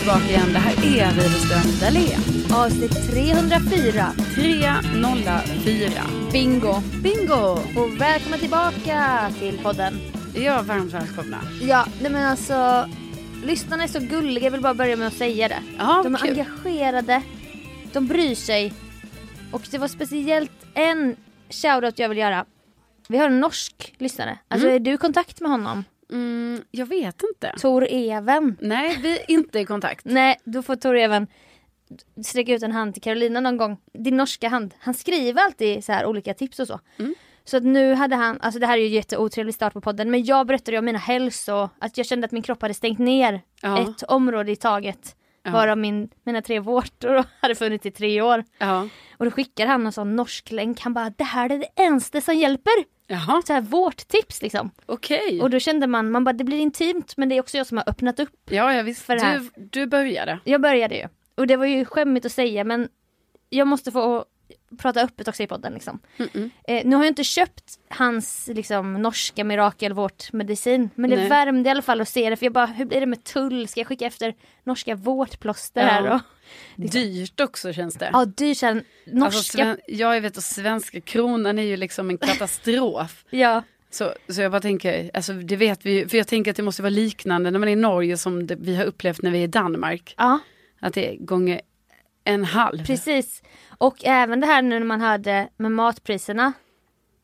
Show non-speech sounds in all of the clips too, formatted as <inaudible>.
tillbaka igen. Det här är Widerström Dahlén. Avsnitt 304. 304. Bingo. Bingo! Och välkomna tillbaka till podden. Ja, varmt välkomna. Ja, nej men alltså. Lyssnarna är så gulliga, jag vill bara börja med att säga det. Ja, de är kul. engagerade, de bryr sig. Och det var speciellt en shoutout jag vill göra. Vi har en norsk lyssnare. Alltså är du i kontakt med honom? Mm, jag vet inte. Tor Even. Nej, vi är inte i kontakt. <laughs> Nej, då får Tor Even sträcka ut en hand till Carolina någon gång. Din norska hand. Han skriver alltid så här olika tips och så. Mm. Så att nu hade han, alltså det här är ju en jätteotrevlig start på podden, men jag berättade om mina hälso, att jag kände att min kropp hade stängt ner Ja. ett område i taget. Ja. Varav min, mina tre vårtor <laughs> hade funnits i tre år. Ja. Och då skickar han en sån norsk länk, han bara det här är det enda som hjälper. Jaha, Så här vårttips liksom. okej. Och då kände man, man bara det blir intimt men det är också jag som har öppnat upp. Ja, ja visst. för det här. Du, du började. Jag började ju. Och det var ju skämmigt att säga men jag måste få prata öppet också i podden liksom. Mm-mm. Eh, nu har jag inte köpt hans liksom, norska mirakelvårtmedicin men det Nej. värmde i alla fall att se det för jag bara hur blir det med tull? Ska jag skicka efter norska vårtplåster Ja. här då? Dyrt också känns det. Ja dyrt sen. Norska. Alltså, sven- jag vet att svenska kronan är ju liksom en katastrof. <laughs> Ja. Så, så jag bara tänker, alltså det vet vi för jag tänker att det måste vara liknande när man är i Norge som det, vi har upplevt när vi är i Danmark. ja Att det är gånger en halv. precis. Och även det här nu när man hörde med matpriserna.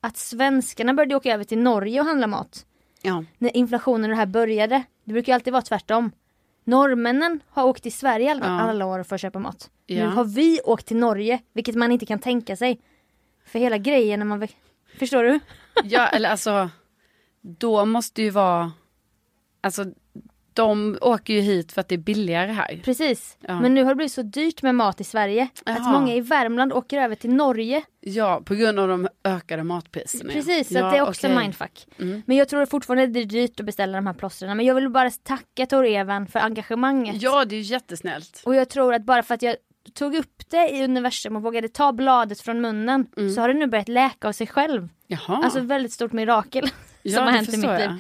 Att svenskarna började åka över till Norge och handla mat. Ja. när inflationen och det här började. Det brukar ju alltid vara tvärtom. Norrmännen har åkt till Sverige alla, Ja. alla år för att köpa mat. Ja. Nu har vi åkt till Norge, vilket man inte kan tänka sig. För hela grejen när man... Förstår du? ja, eller alltså, då måste ju vara, alltså de åker ju hit för att det är billigare här. Precis. Ja. Men nu har det blivit så dyrt med mat i Sverige. Att Jaha. många i Värmland åker över till Norge. Ja, på grund av de ökade matpriserna. Precis, så ja, att det är också okej. mindfuck. Mm. Men jag tror fortfarande det är dyrt att beställa de här plåstren. Men jag vill bara tacka Tor Even för engagemanget. Ja, det är jättesnällt. Och jag tror att bara för att jag tog upp det i universum och vågade ta bladet från munnen Mm. så har det nu börjat läka av sig själv. Jaha, Alltså väldigt stort mirakel ja, <laughs> som har hänt i mitt liv. jag.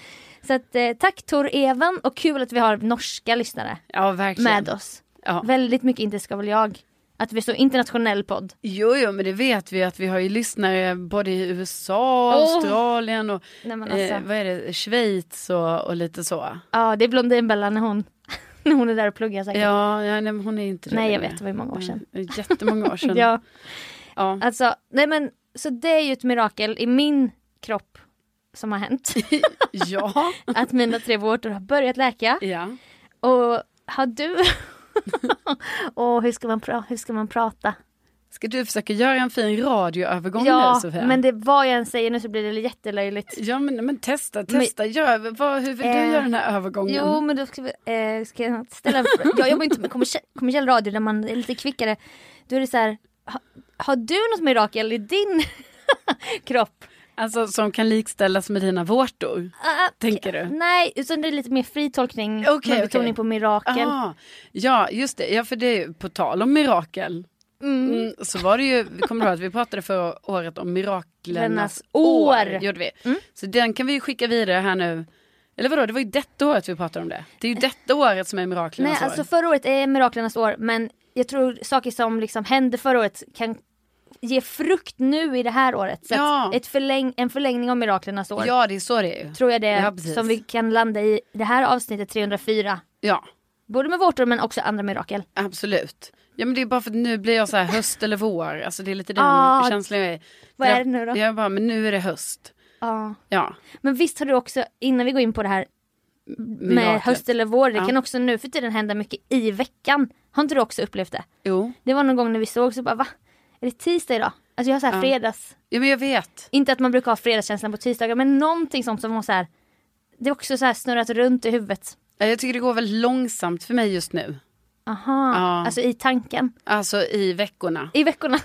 Så att, eh, tack Tor Even och kul att vi har norska lyssnare Ja, verkligen. med oss. Ja. Väldigt mycket inte ska väl jag. Att vi är så internationell podd. Jo, jo, men det vet vi att vi har ju lyssnare både i USA, Åh. Australien och Nej, alltså, eh, vad är det, Schweiz och, och lite så. Ja det är Blondinbella när hon, <laughs> när hon är där och pluggar säkert. Ja, ja nej, hon är inte det Nej jag vet, det var ju många år sedan. Jättemånga år <laughs> sedan. Ja, ja. alltså, nej men så det är ju ett mirakel i min kropp som har hänt. <laughs> ja. <laughs> att mina tre vårtor har börjat läka. ja. Och har du... <laughs> och hur ska, man hur ska man prata? Ska du försöka göra en fin radioövergång ja, nu Sofia? men det vad jag än säger nu så blir det jättelöjligt. Ja men, men testa, testa, gör, vad, hur vill du Eh, göra den här övergången? Jo men då ska, vi, eh, ska jag ställa en fråga. Jag jobbar inte med kommersiell, kommersiell radio där man är lite kvickare. Då är det så här, ha, har du något mirakel i din kropp. Alltså som kan likställas med dina vårtor. Ah, Tänker du? Nej, utan det är lite mer fri tolkning. Okej, med betoning okej. på mirakel. Ah, ja, just det. Ja, för det är på tal om mirakel. Mm, så var det ju, kommer ihåg att vi pratade förra året om miraklernas år. år. Gjorde vi. Så den kan vi ju skicka vidare här nu. Eller vadå, det var ju detta året vi pratade om det. Det är ju detta året som är miraklernas Nej, år. alltså förra året är miraklernas år men jag tror saker som liksom hände förra året kan ge frukt nu i det här året. Så Ja. ett förläng, en förlängning av miraklernas år Ja, det är så det är ju. tror jag det är Ja, som vi kan landa i det här avsnittet 304. Ja, Både med vårtor men också andra mirakel. absolut. Ja men det är bara för att nu blir jag så här höst eller vår. Alltså det är lite den Ah, känslan jag är. vad är det nu då? Jag bara, men nu är det höst. Ja. Ja. Men visst har du också, innan vi går in på det här med miraklet. höst eller vår, det Ja. kan också nu för tiden hända mycket i veckan. Har inte du också upplevt det? Jo. Det var någon gång när vi såg så bara va? Är det tisdag idag? Alltså jag har så här Ja. fredags, Ja men jag vet. inte att man brukar ha fredagskänslan på tisdagar men någonting sånt som så här. Det är också så här snurrat runt i huvudet. Ja, Jag tycker det går väldigt långsamt för mig just nu. Aha, Ja. alltså i tanken. Alltså i veckorna. I veckorna.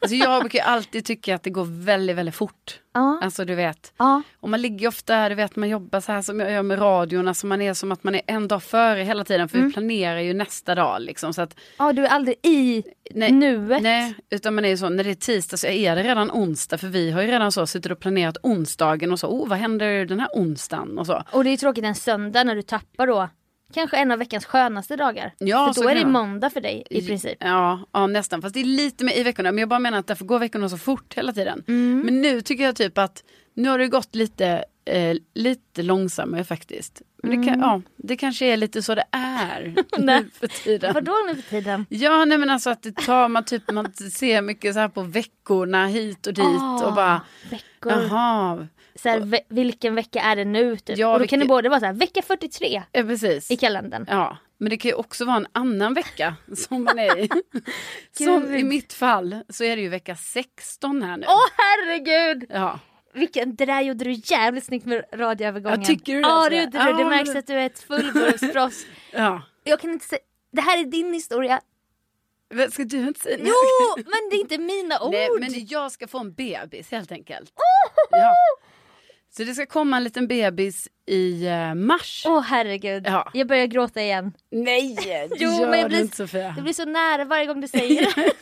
Alltså jag brukar alltid tycka att det går väldigt, väldigt fort. Ja. Alltså du vet. Ja. Och man ligger ofta, du vet man jobbar så här som jag gör med radion. Alltså man är som att man är en dag före hela tiden. För Mm. vi planerar ju nästa dag liksom. Så att, ja, du är aldrig i nej, nuet. Nej, utan man är ju så, när det är tisdag så är det redan onsdag. För vi har ju redan så suttit och planerat onsdagen och så, oh vad händer den här onsdagen och så. Och det är tråkigt en söndag när du tappar då kanske en av veckans skönaste dagar. Ja, för då är det måndag för dig i princip. Ja, ja, nästan. Fast det är lite mer i veckorna. Men jag bara menar att därför går veckorna så fort hela tiden. Mm. Men nu tycker jag typ att nu har det gått lite, eh, lite långsammare faktiskt. Men det, kan, Mm. ja, det kanske är lite så det är <laughs> nu för tiden. Vadå nu för tiden? Ja, nej men alltså att det tar, man typ, man ser mycket så här på veckorna hit och dit Ah, och bara, Veckor. jaha, Så här, ve- vilken vecka är det nu? Typ. Ja, och då kan det både vara så här, vecka 43 ja, precis. i kalendern. Ja, men det kan ju också vara en annan vecka <laughs> som man är i. <laughs> som i mitt fall så är det ju vecka 16 här nu. Åh herregud! Ja. Vilken, det där gjorde du jävligt snyggt med radioövergången. Ja, tycker du det? Ja det jag- gjorde du. Det märks att du är ett fullblodsproffs. <laughs> ja. Jag kan inte säga, det här är din historia. Men Ska du inte säga Jo, men det är inte mina ord. Nej, men jag ska få en bebis helt enkelt. Ja. Så det ska komma en liten bebis i eh, mars. Åh herregud, Ja. jag börjar gråta igen. Nej, <laughs> Jo, gör men jag det blir- inte Sofia. Det blir så nära varje gång du säger det.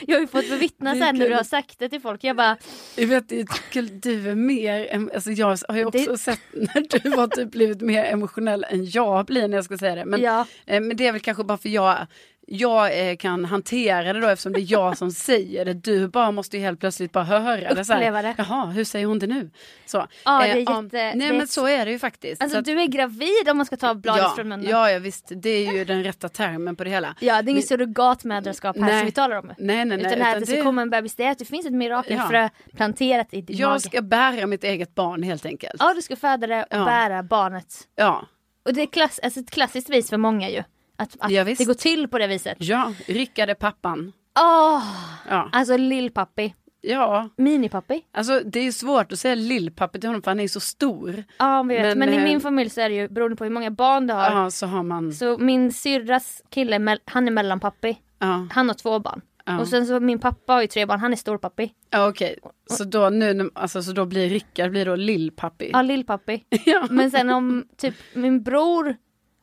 <laughs> jag har ju fått bevittna sen när du har sagt det till folk. Jag bara, Jag vet, jag tycker du är mer, alltså jag har ju också Det- sett när du har typ blivit mer emotionell än jag blir när jag ska säga det. Men, Ja. eh, men det är väl kanske bara för jag, jag eh, kan hantera det då eftersom det är jag som <laughs> säger det. Du bara måste ju helt plötsligt bara höra det. Så här, det. Jaha, hur säger hon det nu? Så. Ja, det är Eh, jätte- Nej det men så är det ju faktiskt. alltså Så att- du är gravid om man ska ta bladet ja, från munnen. ja, ja, visst. Det är ju den rätta termen på det hela. Ja, det är inget surrogatmödraskap här Nej. som vi talar om. Nej, nej, nej. Utan det här att utan det ska komma en bebis, det är att det finns ett mirakelfrö planterat i din Jag mage. ska bära mitt eget barn helt enkelt. Ja, du ska föda det och Ja. bära barnet. Ja, Och det är klass, alltså ett klassiskt vis för många ju. Att, att Ja, det går till på det viset. ja. Rickard är pappan. Åh! Ja. Alltså lillpappi. ja, Minipappi. alltså det är svårt att säga lillpappa till honom för han är så stor. Ja, vet. Men, Men, i eh, min familj så är det ju beroende på hur många barn du har. Ja, så har man. Så min syrras kille, han är mellanpappi. Ja, Han har två barn. Ja. Och sen så min pappa har ju tre barn, han är storpappi. ja okej. Så då nu, alltså så då blir Rickard blir då lillpappi. Ja, lillpappi. <laughs> Ja. Men sen om typ min bror,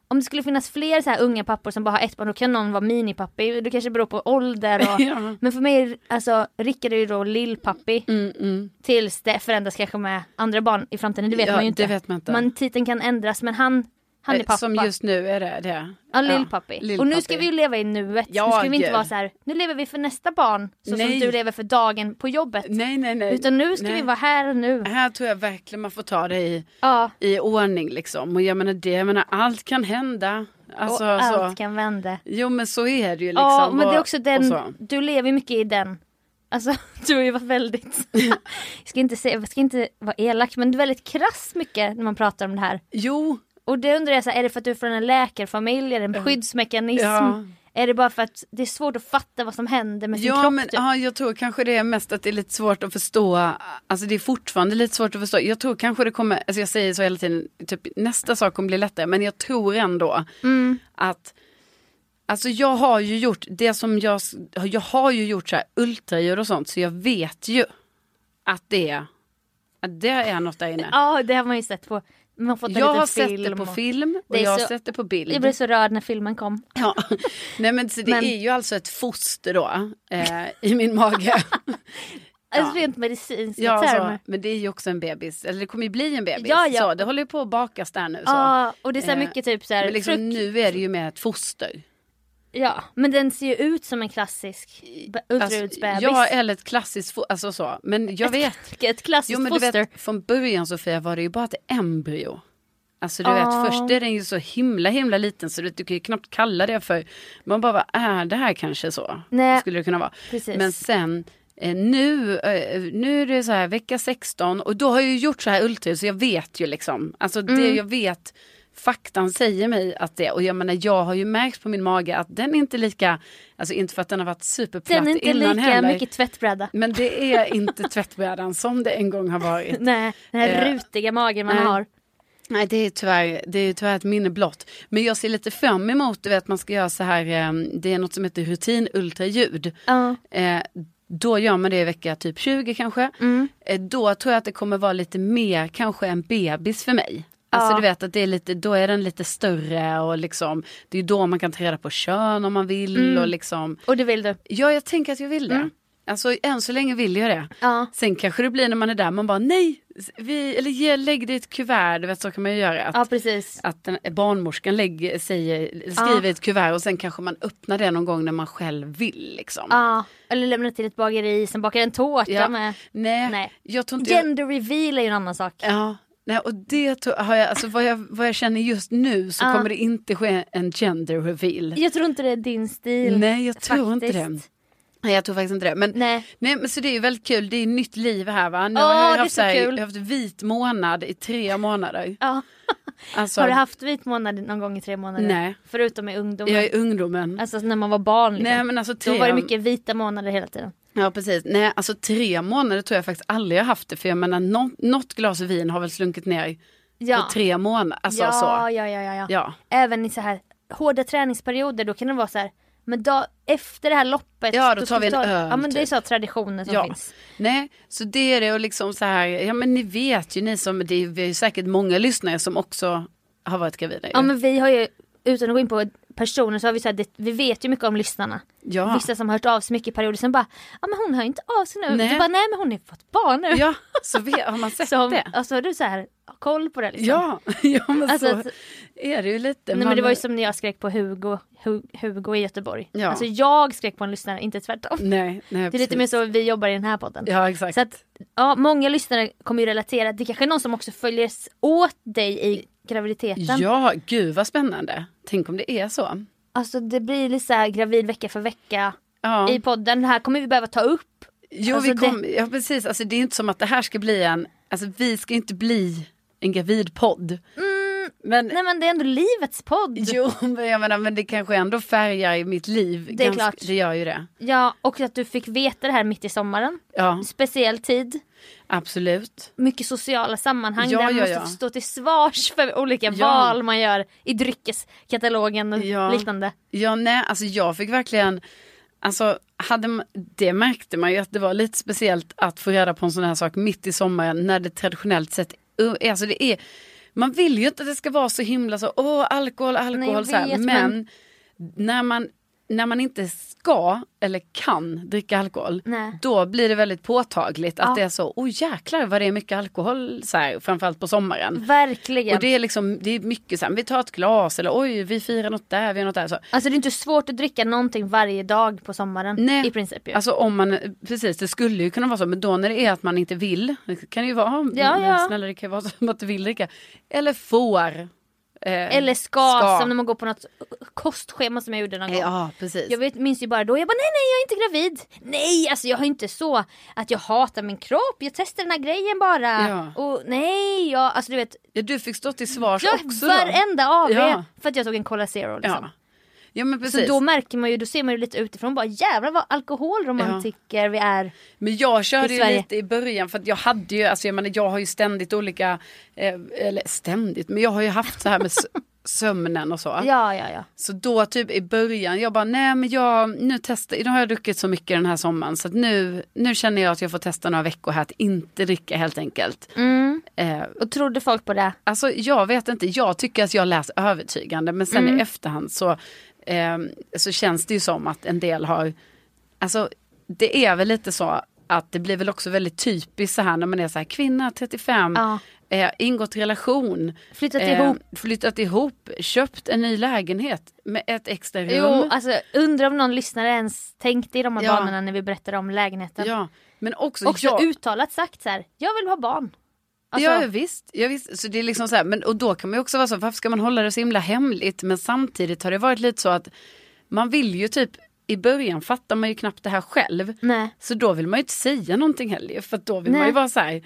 om det skulle finnas fler så här unga pappor som bara har ett barn, då kan någon vara minipappi. Det kanske beror på ålder och... <laughs> Ja. Men för mig, alltså Rickard är ju då lillpappi. Mm, mm. Tills det förändras kanske med andra barn i framtiden, det vet Ja, man ju inte. man inte. Man, titeln kan ändras men han, han är Eh, pappa. Som just nu är det det. Ja, lillpappi. lillpappi. Och nu ska vi ju leva i nuet. Ja, nu ska vi inte vara så här, nu lever vi för nästa barn. Så som Nej. du lever för dagen på jobbet. Nej, nej, nej. Utan nu ska nej. vi vara här och nu. Här tror jag verkligen man får ta det i, Ja, i ordning liksom. Och jag menar det, jag menar allt kan hända. Alltså och så. allt kan vända. Jo men så är det ju liksom. Ja, men det är också den, du lever mycket i den. Alltså <laughs> du har ju varit väldigt, jag <laughs> ska inte, säga, jag ska inte vara elak men du är väldigt krass mycket när man pratar om det här. Jo, Och det undrar jag, så här, är det för att du är från en läkarfamilj, är det en skyddsmekanism? Ja. Är det bara för att det är svårt att fatta vad som händer med sin Ja, kropp? men typ? ja, jag tror kanske det är mest att det är lite svårt att förstå. Alltså det är fortfarande lite svårt att förstå. Jag tror kanske det kommer, alltså jag säger så hela tiden, typ, nästa sak kommer bli lättare. Men jag tror ändå Mm. att Alltså jag har ju gjort det som jag, jag har ju gjort så här ultraljud och sånt så jag vet ju att det, att det är något där inne. Ja, det har man ju sett på. Man fått en jag har sett film det på och- film och jag har så- sett det på bild. Jag blev så rörd när filmen kom. Ja. Nej men så det Men- är ju alltså ett foster då eh, i min mage. <laughs> Alltså rent medicinska ja, termer. men det är ju också en bebis, eller det kommer ju bli en bebis. Ja, ja. Så, det håller ju på att bakas där nu. Så. Ja, och det är så Eh, mycket typ så här, men liksom, frukt- nu är det ju med ett foster. Ja, men den ser ju ut som en klassisk be- Alltså, ultraljudsbebis. ja, eller ett klassiskt alltså så. Men jag vet. Ett klassiskt Jo men du foster. vet, från början Sofia var det ju bara ett embryo. Alltså du Ja. vet, först är den ju så himla himla liten så du, du kan ju knappt kalla det för, man bara, vad är det här kanske så? Nej. Skulle det kunna vara. Precis. Men sen, eh, nu, eh, nu är det så här vecka 16 och då har jag ju gjort så här ultraljud så jag vet ju liksom. Alltså det Mm. jag vet, faktan säger mig att det, och jag menar jag har ju märkt på min mage att den är inte lika, alltså inte för att den har varit superplatt Den är inte innan lika heller. mycket tvättbräda. Men det är <laughs> inte tvättbrädan som det en gång har varit. Nej, den här Eh, rutiga magen man nej. har. Nej det är tyvärr, det är tyvärr ett minne blott. Men jag ser lite fram emot, du vet man ska göra så här, eh, det är något som heter rutinultraljud. Ja. Eh, då gör man det i vecka typ 20 kanske. Mm. Eh, då tror jag att det kommer vara lite mer kanske en bebis för mig. Alltså Ja. du vet att det är lite, då är den lite större och liksom det är då man kan ta reda på kön om man vill Mm. och liksom. Och det vill du? Ja jag tänker att jag vill det. Alltså än så länge vill jag det. Ja. Sen kanske det blir när man är där, man bara nej, vi, eller ge, lägg det i ett kuvert, du vet så kan man ju göra. Att, Ja, precis. att den, barnmorskan lägger, säger, skriver i ett kuvert och sen kanske man öppnar det någon gång när man själv vill. Liksom. Ja, eller lämna till ett bageri som bakar en tårta Ja. med. Nej, Nej. jag tror inte jag, Gender reveal är ju en annan sak. Ja, nej, och det tror, har jag, alltså vad jag, vad jag känner just nu så Ja. kommer det inte ske en gender reveal. Jag tror inte det är din stil. Nej, jag tror inte det. faktiskt. Nej, jag tror faktiskt inte det. Men, nej. Nej. men så det är ju väldigt kul, det är nytt liv här va. Nu Åh, har jag haft, så här, jag har haft vit månad i tre månader. Ja. Alltså, Har du haft vit månad någon gång i tre månader? Nej. Förutom i ungdomen? Jag är ungdomen. Alltså när man var barn. Liksom. Nej men alltså tre, Då var det mycket vita månader hela tiden. Ja precis. Nej alltså tre månader tror jag faktiskt aldrig jag haft det. För jag menar nå, något glas vin har väl slunkit ner Ja. på tre månader. Alltså ja, så. ja, ja, ja, ja. Ja. Även i så här hårda träningsperioder då kan det vara så här. Men då, efter det här loppet. Ja, då ska tar vi en ta- öl, Ja men det är typ. så traditioner som Ja. finns. Nej, så det är det och liksom så här, ja men ni vet ju ni som, det är, vi ju säkert många lyssnare som också har varit gravida. Ja men vi har ju, utan att gå in på personer så har vi så här, det, vi vet ju mycket om lyssnarna. ja. Vissa som har hört av sig mycket i perioder sen bara, ja men hon har ju inte av sig nu. Nej. Du bara, nej men hon har fått barn nu. ja, så vet, har man sett så, det? alltså har du så här koll på det liksom? Ja, <laughs> ja men Alltså så att- är det ju lite. Nej Man- men det var ju som när jag skrek på Hugo, Hu- Hugo i Göteborg. Ja. Alltså jag skrek på en lyssnare, inte tvärtom. Nej, nej, Det är lite mer så vi jobbar i den här podden. Ja exakt. Så att, ja, många lyssnare kommer ju relatera. Det kanske är någon som också följer åt dig i graviditeten. Ja, gud vad spännande. Tänk om det är så. Alltså det blir lite så här gravid vecka för vecka Ja. i podden. Det här kommer vi behöva ta upp. Jo, Alltså, vi kom, ja precis. Alltså, det är inte som att det här ska bli en, alltså vi ska inte bli en gravidpodd. men, Nej men det är ändå livets podd. jo, men jag menar, men det kanske ändå färgar i mitt liv. Det är klart. Det gör ju det. Ja och att du fick veta det här mitt i sommaren. Ja, Speciell tid. Absolut. Mycket sociala sammanhang Ja, där man ja, måste ja. stå till svars för olika val man gör i dryckeskatalogen och liknande. Ja, nej, alltså jag fick verkligen, alltså hade, man- det märkte man ju att det var lite speciellt att få reda på en sån här sak mitt i sommaren när det traditionellt sett, alltså det är, man vill ju inte att det ska vara så himla så, åh alkohol, alkohol, Nej, så här. men, men- när man när man inte ska eller kan dricka alkohol, Nej. då blir det väldigt påtagligt att Ja. det är så, oh jäklar vad det är mycket alkohol, så här, framförallt på sommaren. Verkligen. Och det är liksom, det är mycket så här, vi tar ett glas eller oj vi firar något där, vi har något där. Så. Alltså det är inte svårt att dricka någonting varje dag på sommaren. Nej, I princip ju. Alltså om man, precis det skulle ju kunna vara så, men då när det är att man inte vill, det kan ju vara, Ja, ja. snälla det kan ju vara som att du vill dricka, eller får. Eh, Eller ska, som när man går på något kostschema som jag gjorde någon gång. Ja, precis. Jag vet, minns ju bara då, jag bara nej nej jag är inte gravid. Nej alltså jag har inte så att jag hatar min kropp, jag testar den här grejen bara. Ja. Och nej, jag, alltså du vet. Ja, du fick stå till svars Jag, också då. varenda AV Ja. för att jag tog en Cola Zero liksom. Ja. Ja, men precis. Så då märker man ju, då ser man ju lite utifrån bara jävlar vad alkoholromantiker vi är. Men jag körde ju lite i början för att jag hade ju, alltså jag menar jag har ju ständigt olika, eh, eller ständigt, men jag har ju haft så här med <laughs> sömnen och så. Ja, ja, ja. Så då typ i början, jag bara nej men jag, nu testar, nu har jag druckit så mycket den här sommaren så att nu, nu känner jag att jag får testa några veckor här att inte dricka helt enkelt. Mm. Eh, Och trodde folk på det? Alltså jag vet inte, jag tycker att jag läser övertygande men sen Mm. i efterhand så, eh, så känns det ju som att en del har, alltså det är väl lite så att det blir väl också väldigt typiskt så här när man är så här kvinna 35, Ja. eh, ingått relation, Flyttat eh, ihop? flyttat ihop, köpt en ny lägenhet med ett extra rum. Jo, alltså undrar om någon lyssnare ens tänkte i de här Ja. banorna när vi berättade om lägenheten. ja, men också, Också jag, uttalat sagt så här, jag vill ha barn. Alltså, ja visst, ja, visst. Så det är liksom så här, men, och då kan man ju också vara så, varför ska man hålla det så himla hemligt? Men samtidigt har det varit lite så att man vill ju typ, i början fattar man ju knappt det här själv. Nej. Så då vill man ju inte säga någonting heller för då vill man Nej. ju vara så här,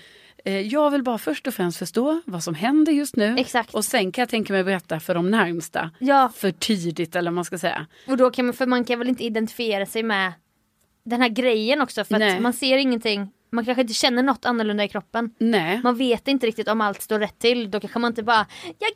eh, jag vill bara först och främst förstå vad som händer just nu. Exakt. Och sen kan jag tänka mig berätta för de närmsta. Ja. För tidigt eller vad man ska säga. Och då kan man, för man kan väl inte identifiera sig med den här grejen också för man ser ingenting. Man kanske inte känner något annorlunda i kroppen. Nej, Man vet inte riktigt om allt står rätt till. Då kanske man inte bara, jag är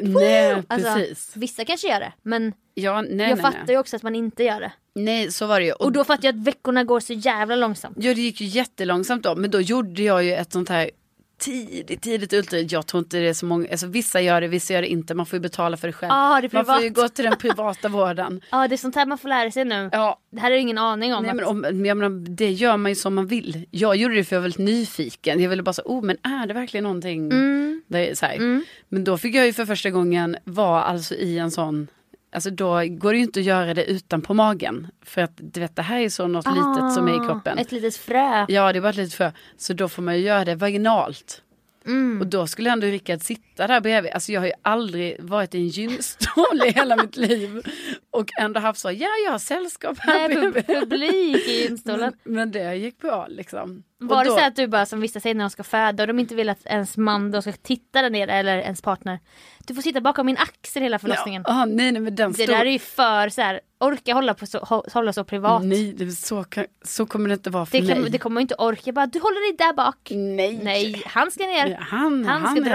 gravid! Woo!" nej Alltså, precis. vissa kanske gör det men Ja, nej, jag nej, fattar nej. ju också att man inte gör det. nej, så var det ju. Och då fattar jag att veckorna går så jävla långsamt. Ja det gick ju jättelångsamt då. Men då gjorde jag ju ett sånt här tidigt, tidigt ultraljud. Jag tror inte det är så många, alltså vissa gör det, vissa gör det inte. Man får ju betala för det själv. Ah, det man får ju gå till den privata vården. <laughs> Ja det är sånt här man får lära sig nu. Ja, Det här är ingen aning om. nej, men, om, jag menar, det gör man ju som man vill. Jag gjorde det för jag var väldigt nyfiken. Jag ville bara så, oh men är det verkligen någonting? Mm. Det är så här. Men då fick jag ju för första gången vara alltså i en sån Alltså då går det ju inte att göra det utan på magen. För att du vet det här är så något litet som är i kroppen. Ah, Ett litet frö. Ja, det är bara ett litet frö. Så då får man ju göra det vaginalt. Mm. Och då skulle ändå Rickard sitta där bredvid. Alltså jag har ju aldrig varit i en gynstol i hela mitt liv. Och ändå haft så, ja jag har sällskap här Nej, bredvid. publik i gynstolen. Men, men det gick bra liksom. Var Och det då- så att du bara som vissa säger när de ska föda och de inte vill att ens man då ska titta där nere eller ens partner. Du får sitta bakom min axel hela förlossningen. Ja, ah, nej, nej men den Det stod... där är ju för så här, orka hålla, på så, hå- hålla så privat. Nej, det, så, kan, så kommer det inte vara för det, kan, mig. det kommer inte orka. Bara, du håller dig där bak. Nej. Nej, han ska ner. Ja, han, han han ska är-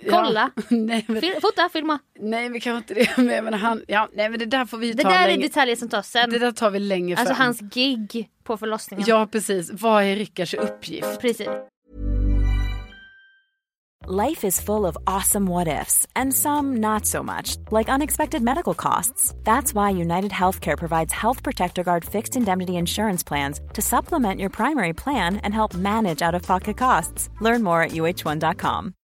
Fi- Ja. Kolla. <laughs> nej, men, Fil- fota, filma. nej, vi kan inte det. <laughs> Men, men han, ja, nej, men det där får vi Det ta där är längre. detaljer som tas sen. Det där tar vi längre Alltså fram. hans gig på förlossningen. Ja, precis. Vad är Rickards uppgift? Precis. Life is full of awesome what ifs, and some not so much, like unexpected medical costs. That's why United Healthcare provides Health Protector Guard fixed indemnity insurance plans to supplement your primary plan and help manage out of pocket costs. Learn more at uh1.com.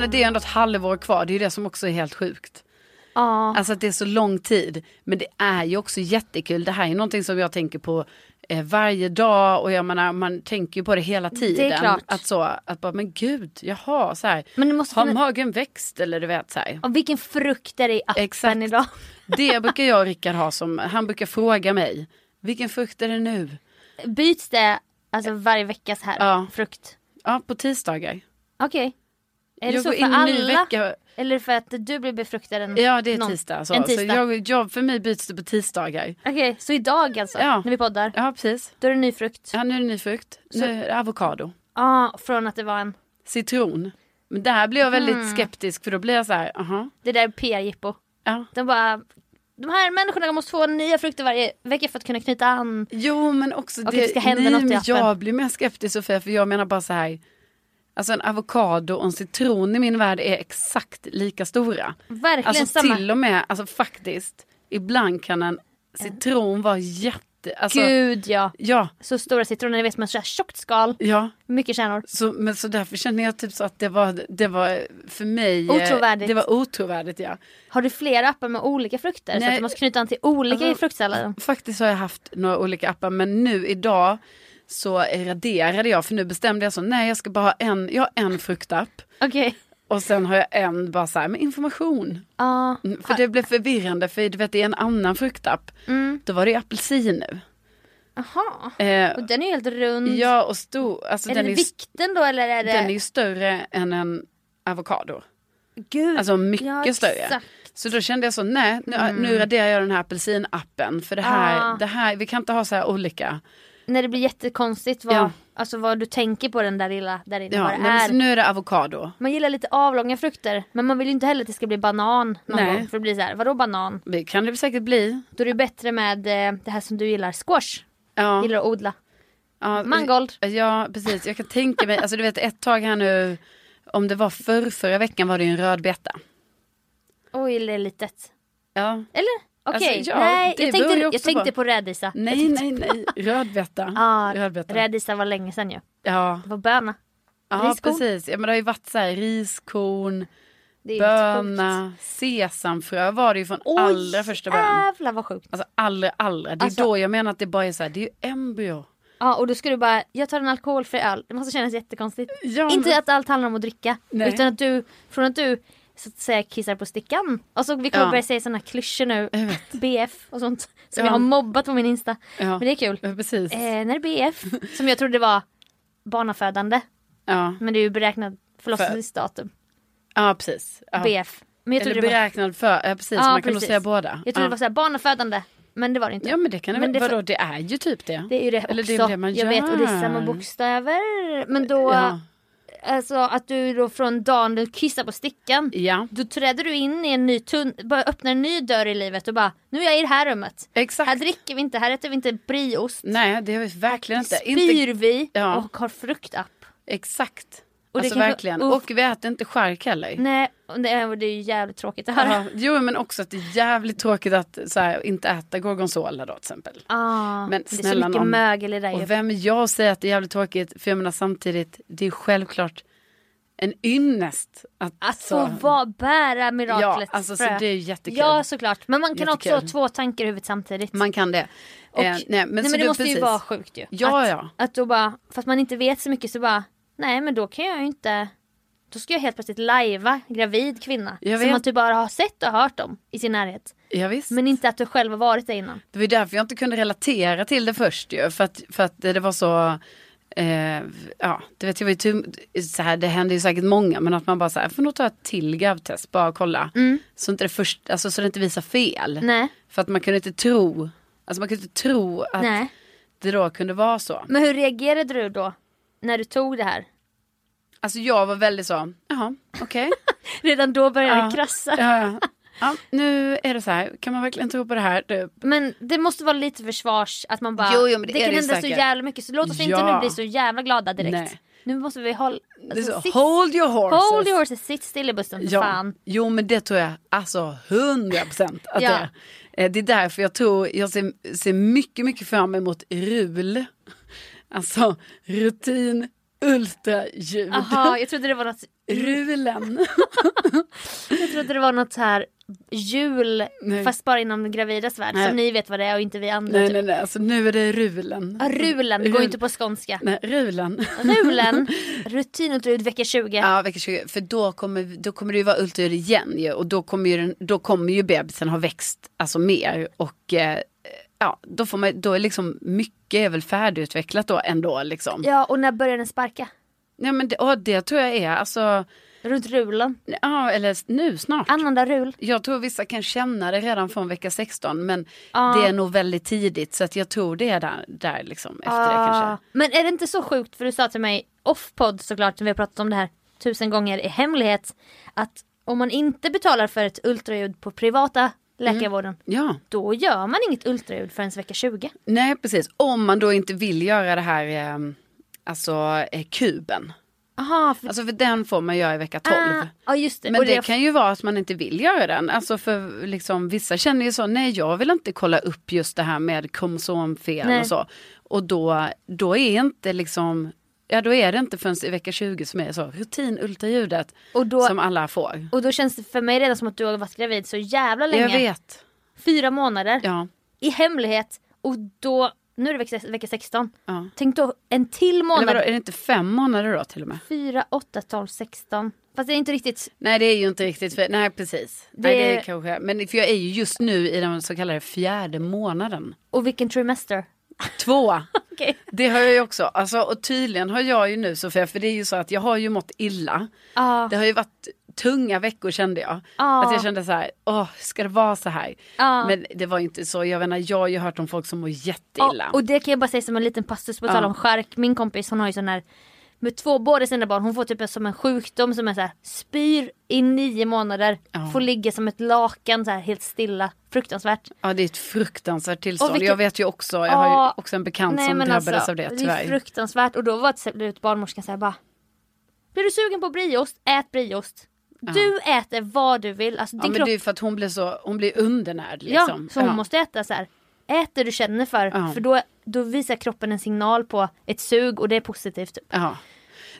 Menar det är ändå ett halvår kvar, det är ju det som också är helt sjukt. Ja. Alltså att det är så lång tid. Men det är ju också jättekul. Det här är någonting som jag tänker på eh, varje dag och jag menar man tänker ju på det hela tiden. klart. Att så, att bara men gud, jaha så här. Men det måste Har finnas- magen växt eller du vet så här. Och vilken frukt är det i appen Exakt. idag? <laughs> Det brukar jag och Rickard ha som, han brukar fråga mig. Vilken frukt är det nu? Byts det alltså varje veckas här Ja. frukt? Ja, på tisdagar. Ny Är det så för alla? vecka. Eller för att du blir befruktad en Ja, det är någon- tisdag. Så, En så tisdag. jag, jag, för mig byts det på tisdagar. Okej, så idag alltså? Ja. När vi poddar? Ja, precis. Då är det ny frukt? Ja, nu är det ny frukt. Nu är det avokado. Ja, från att det var en... Citron. Men där blir jag väldigt Mm. skeptisk för då blir jag så här, aha. Det där är PR-jippo. Ja. De bara... De här människorna måste få nya frukter varje vecka för att kunna knyta an. Jo men också Och det ska hända nej, något i appen. Jag blir mer skeptisk Sofia för jag menar bara så här. Alltså en avokado och en citron i min värld är exakt lika stora. Verkligen Alltså samma. till och med, alltså faktiskt. Ibland kan en citron vara jätte, alltså. Gud ja. Ja, Så stora citroner, ni vet ett så tjockt skal. ja. Mycket kärnor. Så, men så därför känner jag typ så att det var, det var för mig. eh, Otrovärdigt. Det var otrovärdigt ja. Har du flera appar med olika frukter? så Nej. att du måste knyta an till olika i Alltså, fruktsalladen? Faktiskt har jag haft några olika appar men nu idag så raderade jag för nu bestämde jag så nej jag ska bara ha en, jag har en fruktapp Okej. och sen har jag en bara så här med information. Mm, För det blev förvirrande för du vet det är en annan fruktapp. Mm. Då var det apelsin nu. Jaha. Eh, Och den är ju helt rund. ja och stor, alltså är den det är, ju- vikten då eller är det? den är ju större än en avokado. Gud. Alltså mycket ja, större. exakt. Så då kände jag så, nej nu, Mm. nu raderar jag den här apelsinappen för det här, Ah. det här, vi kan inte ha så här olika. När det blir jättekonstigt vad, Ja. alltså vad du tänker på den där lilla där inne. Ja, vad det nej, är. nu är det avokado. Man gillar lite avlånga frukter. Men man vill ju inte heller att det ska bli banan någon Nej. gång. För det blir så här, vadå banan? Det kan det säkert bli. Då är det bättre med eh, det här som du gillar, squash. Ja, Gillar att odla. ja, Mangold. Ja, precis. Jag kan tänka mig, alltså du vet ett tag här nu, om det var förr, förra veckan var det ju en rödbeta. Oj, det är litet. Ja. Eller? Okej, Alltså, ja, nej jag tänkte, jag också tänkte på- på rädisa. <laughs> Nej, nej, nej. Rödbeta. <laughs> Ja, rödbeta. rädisa var länge sedan ju. Ja, Det var böna. ja Riskorn. precis. Ja, men det har ju varit så här riskorn, böna, sesamfrö var det ju från Oj, allra första början. jävlar vad sjukt. Alltså allra, allra. Det är Alltså- då jag menar att det bara är så här, det är ju embryo. Ja och då ska du bara, jag tar en alkoholfri öl. Det måste kännas jättekonstigt. Ja, Inte men- att allt handlar om att dricka. Nej. Utan att du, från att du så att säga kissar på stickan. Och så vi kommer Ja. börja säga sådana klyschor nu. BF och sånt. Som Ja. jag har mobbat på min Insta. Ja. Men det är kul. Ja, precis. Eh, när det är BF, som jag trodde var barnafödande. Ja. Men det är ju beräknad förlossningsdatum. ja, precis. Ja. BF. Men jag Eller trodde var, beräknad för, ja precis, man kan nog precis. säga båda. jag trodde det var barnafödande. Men det var det inte. Ja men det kan det Men det- vadå det är ju typ det. Det är ju det Eller också. det är det man jag vet och det är gör. samma bokstäver. Men då. Alltså att du då från dagen du kissar på stickan. ja, Då träder du in i en ny tunn, bara öppnar en ny dörr i livet och bara nu är jag i det här rummet. exakt. Här dricker vi inte, här äter vi inte brieost. Nej det är vi verkligen inte. Spyr inte vi Ja. och har fruktapp. exakt. Alltså kanske- verkligen. Uff. Och vi äter inte chark heller. Nej, det är, det är ju jävligt tråkigt att höra. Ja, jo men också att det är jävligt tråkigt att här, inte äta gorgonzola då till exempel. Ah, Men det är så snälla mycket nån. mögel i det ju. Och vem jag säga att det är jävligt tråkigt för jag menar samtidigt det är självklart en ynnest att, Att få va, bära miraklets Ja, alltså så det är jättekul. Ja såklart, men man kan också ha Jättekul. två tankar i huvudet samtidigt. Man kan det. Och, Eh, nej men, nej, men det du- måste ju precis. vara sjukt ju. Ja, att, ja. Att då bara, för att man inte vet så mycket så bara, nej men då kan jag ju inte, då ska jag helt plötsligt lajva gravid kvinna. Jag Som vet. man typ bara har sett och hört om i sin närhet. Ja, visst. Men inte att du själv har varit där innan. Det var därför jag inte kunde relatera till det först ju. För att, för att det var så, eh, ja, det vet jag var ju så här, det hände ju säkert många, men att man bara så här, får nog ta ett till gravtest, bara kolla. Så inte det först, alltså så det inte visar fel. Mm. Nej. För att man kunde inte tro, alltså man kunde inte tro att Nej. det då kunde vara så. Men hur reagerade du då? När du tog det här? Alltså jag var väldigt så, jaha, okej. <laughs> Redan då började Ja. det krassa. ja, ja. nu är det så här, kan man verkligen tro på det här? Typ. Men det måste vara lite försvars att man bara, Jo, jo, men det det, kan det hända så jävla mycket så låt oss inte Ja. nu bli så jävla glada direkt. Nej. Nu måste vi hålla, alltså, så, sitt- hold your horses. hold your horses, sitt still i bussen för Ja, fan. jo men det tror jag, alltså 100 procent att Ja. det är. Eh, Det är därför jag tror, jag ser, ser mycket, mycket fram emot RUL. Alltså rutin ultraljud. Jaha, jag trodde det var något, Rulen. <laughs> jag trodde det var något så här jul Nej. fast bara inom gravidas värld Nej. som ni vet vad det är och inte vi andra. Nej typ. nej nej, alltså nu är det rulen. Ja, rulen, det går ju inte på skånska. Nej, rulen. Rulen, <laughs> rutinultraljud vecka 20. Ja, vecka 20. För då kommer, då kommer det ju vara ultraljud igen ju. Och då kommer ju, då kommer ju bebisen ha växt alltså mer. Och eh, ja, då, får man, då är liksom mycket är väl färdigutvecklat då ändå liksom. Ja, Ja, och när börjar den sparka? men det, ja, det tror jag är alltså, Runt rulen. ja eller nu snart. Annandag rul. Jag tror vissa kan känna det redan från vecka 16 men Ja. det är nog väldigt tidigt så att jag tror det är där, där liksom efter det Ah. kanske. Men är det inte så sjukt, för du sa till mig off-podd såklart, när vi har pratat om det här tusen gånger i hemlighet, att om man inte betalar för ett ultraljud på privata läkarvården, Ja, då gör man inget ultraljud förrän vecka 20. nej precis. Om man då inte vill göra det här, eh, alltså eh, kuben. Aha, för... Alltså för den får man göra i vecka 12. Ah, just det. Men Och det kan ju vara att man inte vill göra den. Alltså för liksom, vissa känner ju så, nej jag vill inte kolla upp just det här med kromosomfel och så. Och då, då är inte liksom, ja då är det inte förrän i vecka 20 som är så rutinultraljudet och, då, som alla får. och då känns det för mig redan som att du har varit gravid så jävla länge. Jag vet. Fyra månader Ja, i hemlighet och då, nu är det vecka, vecka 16. ja. Tänk då en till Eller månad. vadå, är det inte fem månader då till och med? 4, 8, 12, 16. Fast det är inte riktigt Nej det är ju inte riktigt, för, nej precis. Nej Det- det är kanske, men för jag är ju just nu i den så kallade fjärde månaden. Och vilken trimester? Två. <laughs> Okej. Det har jag ju också. Alltså, och tydligen har jag ju nu Sofia, för det är ju så att jag har ju mått illa. Ja. Det har ju varit tunga veckor kände jag. Ja. Att jag kände så här, åh, ska det vara så här? Ja. Men det var ju inte så. Jag menar, jag har ju hört om folk som mår jätteilla. Och det kan jag bara säga som en liten passus på tal om skärk. Min kompis hon har ju sån här med två, båda sina barn, hon får typ som en sjukdom som är så här spyr i nio månader, Ja. får ligga som ett lakan så här helt stilla. Fruktansvärt. Ja, det är ett fruktansvärt tillstånd. Vilket- Jag vet ju också, jag har ju Ja. också en bekant Nej, som drabbades alltså, av det Det är tyvärr. fruktansvärt och då var till slut barnmorskan såhär bara Blir du sugen på brieost? Ät brieost. Du äter vad du vill. Alltså, ja, men kropp... det är för att hon blir så, hon blir undernärd Ja, liksom. så hon Ja. måste äta så här. Ät det du känner för. Ja. För då, då visar kroppen en signal på ett sug och det är positivt. Typ. Ja.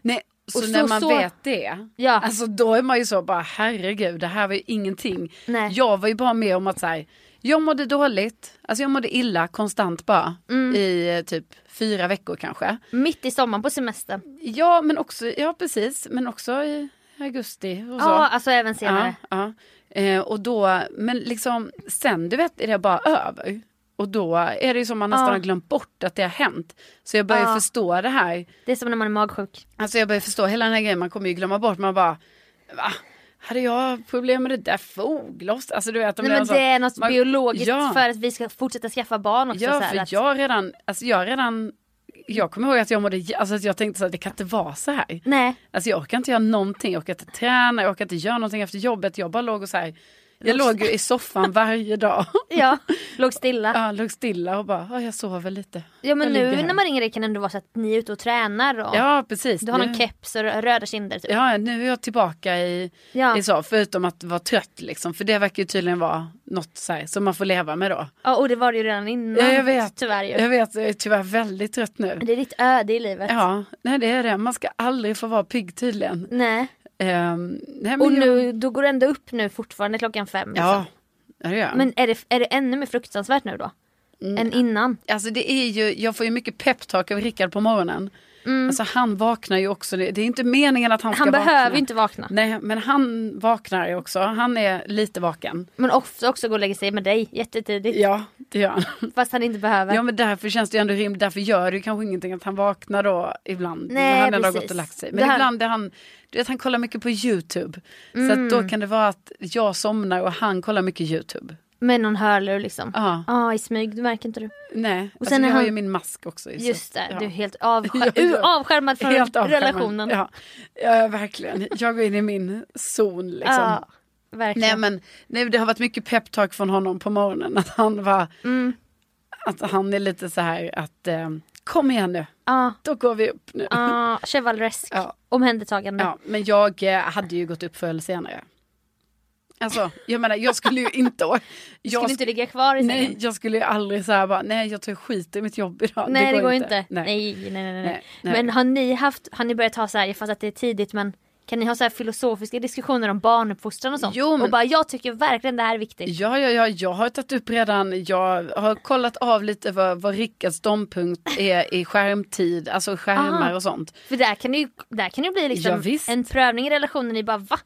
Nej, så, så- när man så- vet det, Ja. alltså då är man ju så bara herregud det här var ju ingenting. Nej. Jag var ju bara med om att säga, jag mådde dåligt, alltså jag mådde illa konstant bara Mm. i eh, typ fyra veckor kanske. Mitt i sommaren på semester. Ja men också, ja precis, men också i augusti och så. Ja, alltså även senare. Ja, ja. Eh, och då, men liksom sen du vet är det bara över. Och då är det ju som man nästan Ja. har glömt bort att det har hänt. Så jag börjar Ja. förstå det här. Det är som när man är magsjuk. Alltså jag börjar förstå hela den här grejen, man kommer ju glömma bort, man bara, va? Hade jag problem med det där fogloss? Alltså du vet, om Nej, men så- det är något man- biologiskt Ja. för att vi ska fortsätta skaffa barn också. Ja, så här, för att, jag redan, alltså jag redan, jag kommer ihåg att jag mådde, alltså att jag tänkte så här, det kan inte vara så här. Nej, Alltså jag orkar inte göra någonting, jag orkar inte träna, jag orkar inte göra någonting efter jobbet. Jag bara låg och så här, jag Låg- ju i soffan varje dag. <laughs> ja, låg stilla. Ja, låg stilla och bara, "Ja, jag sover lite. Ja men Jag nu ligger här." när man ringer dig kan det ändå vara så att ni är ute och tränar och Ja, precis. du har någon Nu- keps och röda kinder. Typ. Ja, nu är jag tillbaka i, Ja. i så, förutom att vara trött liksom. För det verkar ju tydligen vara något så här, som man får leva med då. ja, och det var det ju redan innan. Ja, jag vet. Tyvärr ju. Jag vet, jag är tyvärr väldigt trött nu. Det är ditt öde i livet. Ja, nej det är det. Man ska aldrig få vara pigg tydligen. Nej. Nej, men Och jag- nu, då går det ändå upp nu fortfarande klockan fem. Liksom. Ja, ja, det gör jag. Men är det, är det ännu mer fruktansvärt nu då? Mm. Än innan? Alltså det är ju, jag får ju mycket peptalk av Rickard på morgonen. Alltså han vaknar ju också, det är inte meningen att han ska Han vakna. behöver inte vakna. Nej men han vaknar ju också, han är lite vaken. Men ofta också gå och lägga sig med dig jättetidigt. Ja det gör han. <laughs> Fast han inte behöver. Ja men därför känns det ju ändå rimligt, därför gör det ju kanske ingenting att han vaknar då ibland. Nej, när han ändå har precis. gått och lagt sig. Men här- ibland är han, du vet han kollar mycket på YouTube. Så Mm. då kan det vara att jag somnar och han kollar mycket YouTube. Med någon hörlur liksom. Ja, Ja, i smyg, det märker inte du. nej. Och alltså, sen är jag har han- ju min mask också. så Just det, ja. du är helt <laughs> avskär... Ja, avskärmad från Helt avskärmad. relationen. Ja, ja, verkligen. Jag går in i min zon liksom. Ja, verkligen. Nej men nej, det har varit mycket peptalk från honom på morgonen. Att han var, Mm. att han är lite så här att eh, kom igen nu, Ja, då går vi upp nu. ja, chevaleresk. Ja. Omhändertagande. Ja, men jag eh, hade ju gått upp förr eller senare. Alltså, jag menar jag skulle ju inte... Jag, <laughs> Du skulle inte ligga kvar i nej, sängen. jag skulle ju aldrig säga bara, nej jag tar skit i mitt jobb idag. Nej det går inte. Nej. Nej, nej, nej, nej. Nej, nej. Men har ni haft, har ni börjat ha så här, jag fattar att det är tidigt men Kan ni ha så här filosofiska diskussioner om barnuppfostran och sånt? Jo, men- Och bara jag tycker verkligen det här är viktigt. Ja, ja, ja, jag har tagit upp redan, jag har kollat av lite vad, vad Rickards ståndpunkt är i skärmtid, alltså skärmar Aha. och sånt. För där kan det ju där kan det ju bli Ja, liksom visst. en prövning i relationen. Ni bara va?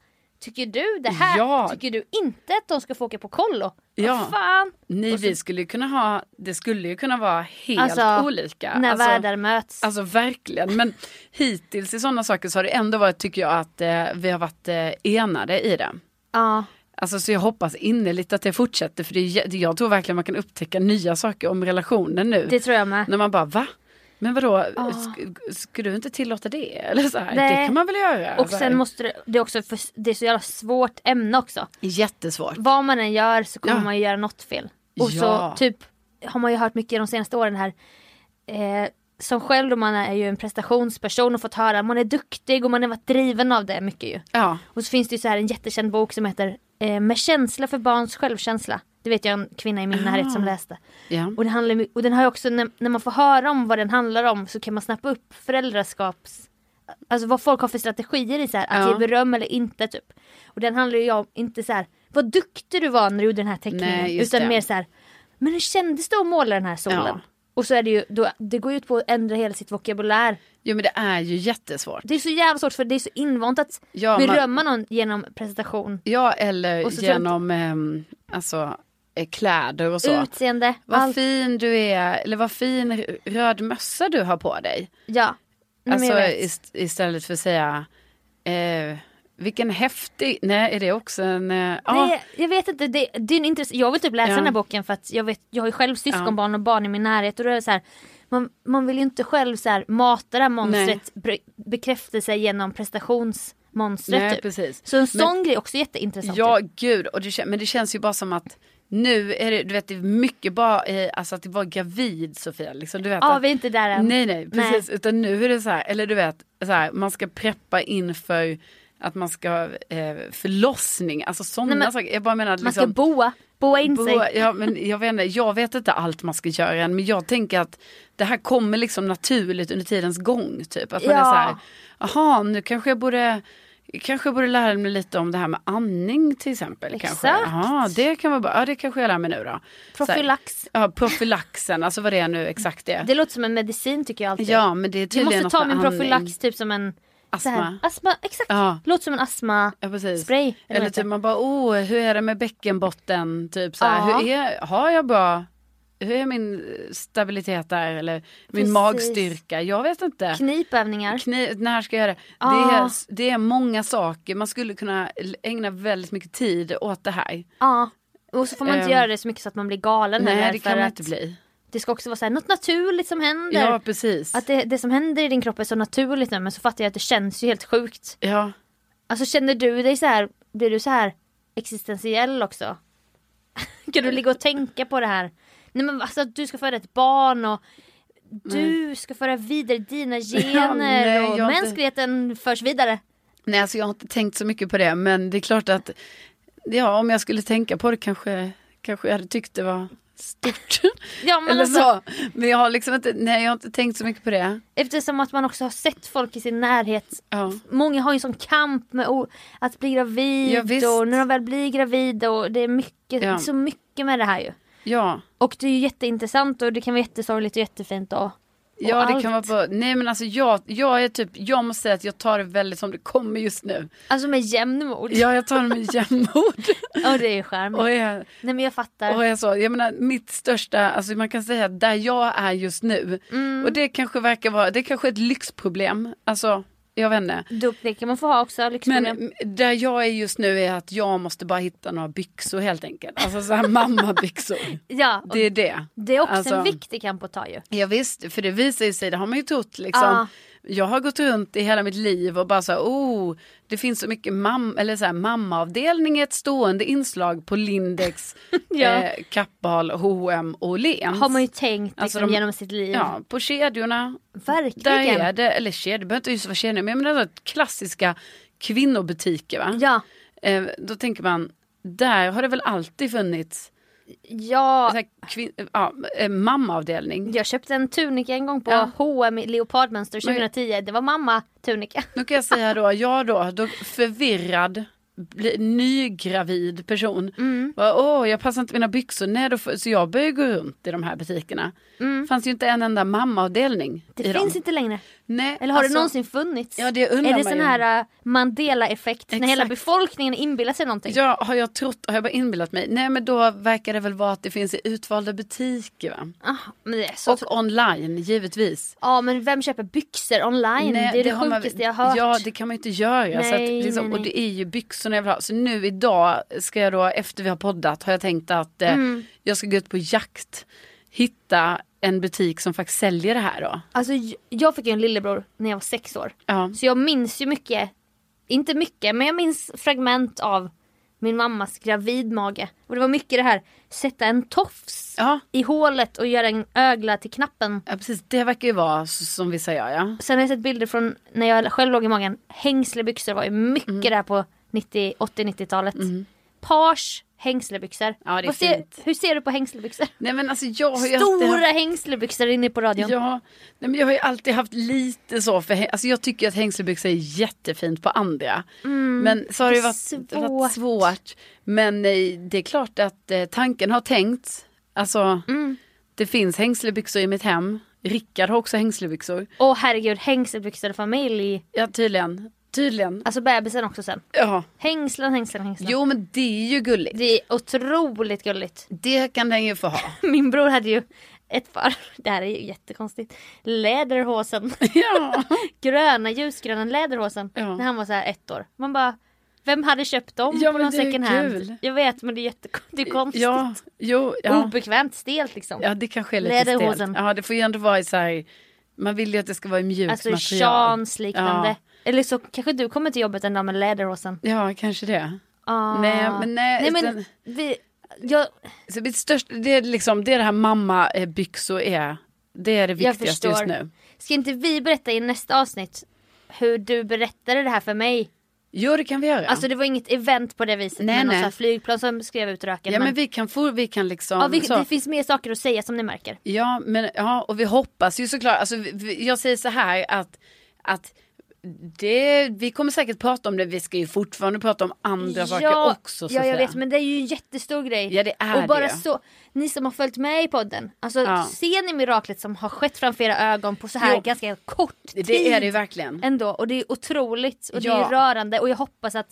Tycker du det här? Ja. Tycker du inte att de ska få åka på kollo? Ja. Fan? Nej, så- vi skulle kunna ha, det skulle ju kunna vara helt Alltså, olika. När alltså, världar möts. Alltså verkligen, men <laughs> hittills i sådana saker så har det ändå varit, tycker jag, att eh, vi har varit eh, enade i det. ja. Alltså så jag hoppas innerligt att det fortsätter för det, jag tror verkligen man kan upptäcka nya saker om relationen nu. Det tror jag med. När man bara va? Men vadå, Ja. sk- ska du inte tillåta det? Eller så här, det kan man väl göra? Och sen måste det, det är också för, det är så jävla svårt ämne också. Jättesvårt. Vad man än gör så kommer Ja. man ju göra något fel. Och Ja. så typ har man ju hört mycket de senaste åren här. Eh, som själv då man är ju en prestationsperson och fått höra att man är duktig och man har varit driven av det mycket ju. Ja, Och så finns det ju så här en jättekänd bok som heter eh, Med känsla för barns självkänsla. Det vet jag en kvinna i min närhet som läste. ja. Och, det handlar, och den har ju också, när, när man får höra om vad den handlar om så kan man snappa upp föräldraskaps... Alltså vad folk har för strategier i så här, att Ja. ge beröm eller inte typ. Och den handlar ju om, inte så här, vad duktig du var när du gjorde den här teckningen. Nej, just utan det. mer så här, men hur kändes det att måla den här solen? Ja. Och så är det ju, då, det går ju ut på att ändra hela sitt vokabulär. Jo men det är ju jättesvårt. Det är så jävla svårt för det är så invant att Ja, man- berömma någon genom presentation. Ja eller tror jag genom ehm, alltså, eh, kläder och så. Utseende, Vad allt. fin du är, eller vad fin röd mössa du har på dig. Ja. Alltså ist- istället för att säga eh, vilken häftig, nej är det också en, ja. Nej, jag vet inte, det, det är en intress- jag vill typ läsa Ja. den här boken för att jag, vet, jag har ju själv syskonbarn och barn i min närhet och då är det så här, man, man vill ju inte själv så här, mata det här monstret, bre- bekräftelse genom prestationsmonstret Nej, typ. precis. Så en Men- sån grej är också jätteintressant. Ja ju. gud, och det, men det känns ju bara som att nu är det, du vet det är mycket bara, eh, alltså att vara gravid Sofia. Liksom, du vet, Ja, att, vi är inte där än. Nej nej precis, utan nu är det så här, eller du vet, så här, man ska preppa inför att man ska eh, förlossning, alltså sådana saker. Jag bara menar att Man ska liksom, boa, boa in Boa, sig. ja, men jag, vet inte, jag vet inte allt man ska göra än men jag tänker att det här kommer liksom naturligt under tidens gång. Typ. Att man är Ja. så här, jaha nu kanske jag borde Kanske jag borde lära mig lite om det här med andning till exempel. Kanske. Exakt. Jaha, det kan vara bra. Ja, det kanske jag lär mig nu då. Så här, Profylax. ja, profylaxen, alltså vad det är nu exakt det. Det låter som en medicin tycker jag alltid. Ja, men det är jag tydligen måste ta något med min profylax typ som en så här- Astma. astma exakt. Ja. Låter som en astma Ja, spray. eller typ man bara, oh, hur är det med bäckenbotten? Typ så här, Ja. hur är, har jag bra, hur är min stabilitet där? Eller min Precis. magstyrka? Jag vet inte. Knipövningar. Kni, när ska jag göra det? Ja. Det, är, det är många saker, man skulle kunna ägna väldigt mycket tid åt det här. Ja. Och så får man inte Ehm, göra det så mycket så att man blir galen Nej, det kan man att inte bli. Det ska också vara så här, något naturligt som händer. Ja, precis. Att det, det som händer i din kropp är så naturligt nu men så fattar jag att det känns ju helt sjukt. Ja. Alltså känner du dig så här, blir du så här existentiell också? <laughs> kan du ligga och tänka på det här? Nej men alltså att du ska föda ett barn och du ska föra vidare dina <laughs> gener nej, och har inte- mänskligheten förs vidare. Nej, alltså jag har inte tänkt så mycket på det, men det är klart att ja, om jag skulle tänka på det kanske, kanske jag hade tyckt det var stort. <laughs> Ja, men Eller alltså, så. Men jag har liksom inte, nej jag har inte tänkt så mycket på det. Eftersom att man också har sett folk i sin närhet. Ja. Många har ju en sån kamp med att bli gravid Ja, och när de väl blir gravida och det är mycket, Ja. så mycket med det här ju. Ja, Och det är ju jätteintressant och det kan vara jättesorgligt och jättefint och ja det allt. kan vara bra. Nej men alltså jag, jag är typ, jag måste säga att jag tar det väldigt som det kommer just nu. Alltså med jämnmod. Ja jag tar det med <laughs> jämnmod. Och det är charmigt. jag, Nej men jag fattar. och jag så, jag menar mitt största, alltså man kan säga där jag är just nu. Mm. Och det kanske verkar vara, det kanske är ett lyxproblem. Alltså, jag vet inte. Det kan man få ha också. lyxproblem. Men där jag är just nu är att jag måste bara hitta några byxor helt enkelt. Alltså så här <laughs> mammabyxor. ja, Det är det. det är också alltså- en viktig kamp att ta ju. Ja, visst, för det visar ju sig, det har man ju trott liksom. Ja. Jag har gått runt i hela mitt liv och bara så här, oh, det finns så mycket mam eller så här, mammaavdelning är ett stående inslag på Lindex, <laughs> Ja. eh, Kappahl, H&M och Åhléns. Har man ju tänkt liksom, Alltså de- genom sitt liv. Ja, på kedjorna. Verkligen. Där är det, eller kedjor, det behöver inte just vara kedjor, men jag menar klassiska kvinnobutiker va. Ja, Eh, då tänker man, där har det väl alltid funnits Ja, ja, eh, mammaavdelning. jag köpte en tunika en gång på Ja. H&M i leopardmönster 2010. Det var mamma tunika. Nu kan jag säga då, jag då, då förvirrad, nygravid person. Mm. Bara, Åh, jag passar inte mina byxor. Nej, då får, så jag började gå runt i de här butikerna. Mm. fanns ju inte en enda mammaavdelning Det finns dem. inte längre. Nej, Eller har alltså, det någonsin funnits? Ja, det undrar Är det man sån ju. här uh, Mandela-effekt när hela befolkningen inbillar sig någonting? Ja, har jag trott, har jag bara inbillat mig? Nej, men då verkar det väl vara att det finns i utvalda butiker va? Ah, men det är så Och online, givetvis. Ja men vem köper byxor online? det är det, man- sjukaste jag har hört. Ja, det kan man ju inte göra. så att, Nej, liksom, nej, Och det är ju byxorna jag vill ha. Så nu idag ska jag då, efter vi har poddat, har jag tänkt att eh, Mm. jag ska gå ut på jakt. Hitta en butik som faktiskt säljer det här då. Alltså jag fick ju en lillebror när jag var sex år. Ja. Så jag minns ju mycket, inte mycket men jag minns fragment av min mammas gravidmage. Och det var mycket det här, sätta en tofs Ja. i hålet och göra en ögla till knappen. ja, precis. Det verkar ju vara som vissa gör ja. Sen har jag sett bilder från när jag själv låg i magen. Hängslebyxor var ju mycket Mm. där på 90, 80-90-talet. Page, hängslebyxor. Ja, det ser, hur ser du på hängslebyxor? Nej men alltså jag har ju Stora haft- hängslebyxor inne på radion. Ja, nej, men jag har ju alltid haft lite så för alltså jag tycker att hängselbyxor är jättefint på andra. men så har det, Mm, ju är varit, varit svårt. Men eh, det är klart att eh, tanken har tänkt. Alltså Mm. det finns hängslebyxor i mitt hem. Rickard har också hängslebyxor. Åh herregud, hängselbyxor familj. Ja tydligen. Tydligen. Alltså bebisen också sen. Ja. Hängslen, hängslen, hängslen. Jo men det är ju gulligt. Det är otroligt gulligt. Det kan den ju få ha. <laughs> Min bror hade ju ett par, det här är ju jättekonstigt, läderhosen. <laughs> ja. Gröna, ljusgröna läderhosen. Ja. När han var så här ett år. Man bara, vem hade köpt dem Ja, på någon second hand? kul. Jag vet men det är jättekonstigt. Ja, jo, ja. Obekvämt, stelt liksom. Ja det kanske är lite Läderhosen. stelt. Ja det får ju ändå vara i så här, man vill ju att det ska vara i mjukt alltså material. chans liknande. Ja. Eller så kanske du kommer till jobbet en dag med läderhosen. Ja kanske det. Ah. Nej men nej. Nej men vi, jag, så mitt största, det är liksom det, är det här mammabyxor är. Det är det viktigaste just nu. Ska inte vi berätta i nästa avsnitt hur du berättade det här för mig? Jo det kan vi göra. Alltså det var inget event på det viset Nej, nej. här flygplan som skrev ut röken. ja men men vi kan få, vi kan liksom. ja, vi, det finns mer saker att säga som ni märker. Ja, men ja, och vi hoppas ju såklart, alltså, vi, jag säger så här att, att det, vi kommer säkert prata om det, vi ska ju fortfarande prata om andra saker också. ja jag Sofia. vet men det är ju en jättestor grej. Ja, det är och bara det. så, ni som har följt med i podden, alltså Ja. ser ni miraklet som har skett framför era ögon på så här Jo. ganska kort tid? Det är det ju verkligen. Ändå, och det är otroligt och det Ja. är rörande och jag hoppas att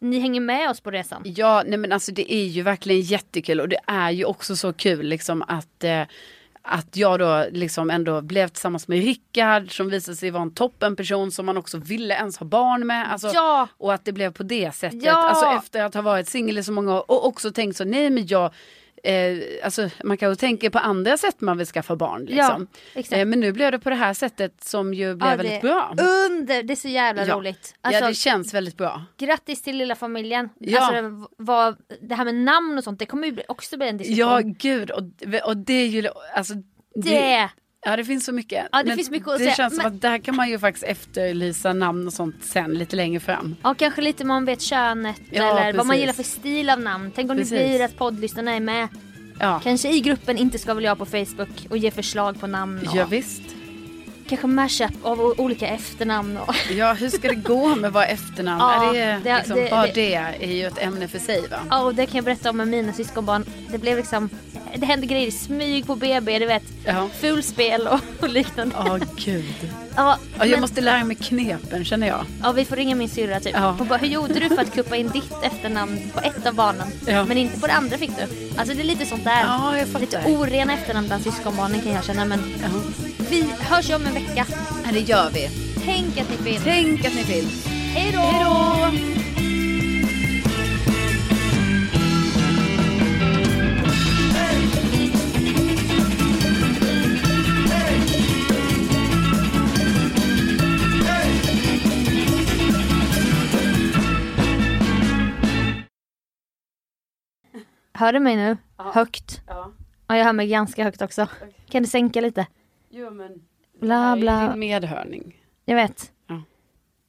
ni hänger med oss på resan. Ja, nej men alltså det är ju verkligen jättekul och det är ju också så kul liksom att eh, att jag då liksom ändå blev tillsammans med Rickard som visade sig vara en toppenperson som man också ville ens ha barn med. Alltså, Ja. Och att det blev på det sättet. Ja. Alltså efter att ha varit singel i så många år och också tänkt så nej men jag Eh, alltså man kan ju tänka på andra sätt man vill skaffa barn. Liksom. exakt. Eh, men nu blev det på det här sättet som ju blev Ja, väldigt det- bra. Under, det är så jävla Ja. roligt. Alltså, ja det känns väldigt bra. Grattis till lilla familjen. Ja. Alltså, vad, det här med namn och sånt, det kommer ju också bli en diskussion. Ja gud och, och det är ju alltså det. Ja det finns så mycket. Ja, det finns mycket att det säga, känns som men- att där kan man ju faktiskt efterlysa namn och sånt sen lite längre fram. Ja, kanske lite man vet könet Ja, eller vad man precis. gillar för stil av namn. Tänk om Precis. det blir att poddlyssnarna är med. Ja, Kanske i gruppen Inte ska väl jag på Facebook och ge förslag på namn. Och ja visst. Kanske mashup av olika efternamn. Och Ja hur ska det gå med våra efternamn? Ja, är det, liksom, det- bara det- är ju ett ämne för sig va? Ja, och det kan jag berätta om med mina syskonbarn. Det blev liksom, det hände grejer i smyg på BB, du vet. Ja. Fulspel och, och liknande. Åh gud. Ja, Ja, jag men- måste lära mig knepen känner jag. Ja, vi får ringa min syrra typ. Ja. Och bara, hur gjorde du för att kuppa in ditt efternamn på ett av barnen? Ja. Men inte på det andra fick du. Alltså det är lite sånt där. Ja, jag fattar. lite orena efternamn bland syskonbarnen kan jag känna. Men Ja. vi hörs ju om en vecka. Ja, det gör vi. Tänk att ni finns. Tänk att ni finns. Hej då! Hör du mig nu? Högt. Ja. Ja, jag hör mig ganska högt också. Kan du sänka lite? Jo men. Bla bla. Din medhörning. Jag vet. Ja.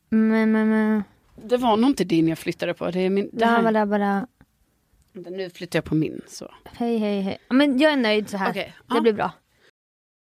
Men, men, men. Det var nog inte din jag flyttade på. Det är min. Det Bla här. bla bla. Nu flyttar jag på min så. Hej hej hej. Ja, Men jag är nöjd så här. Okej, Det ja. blir bra.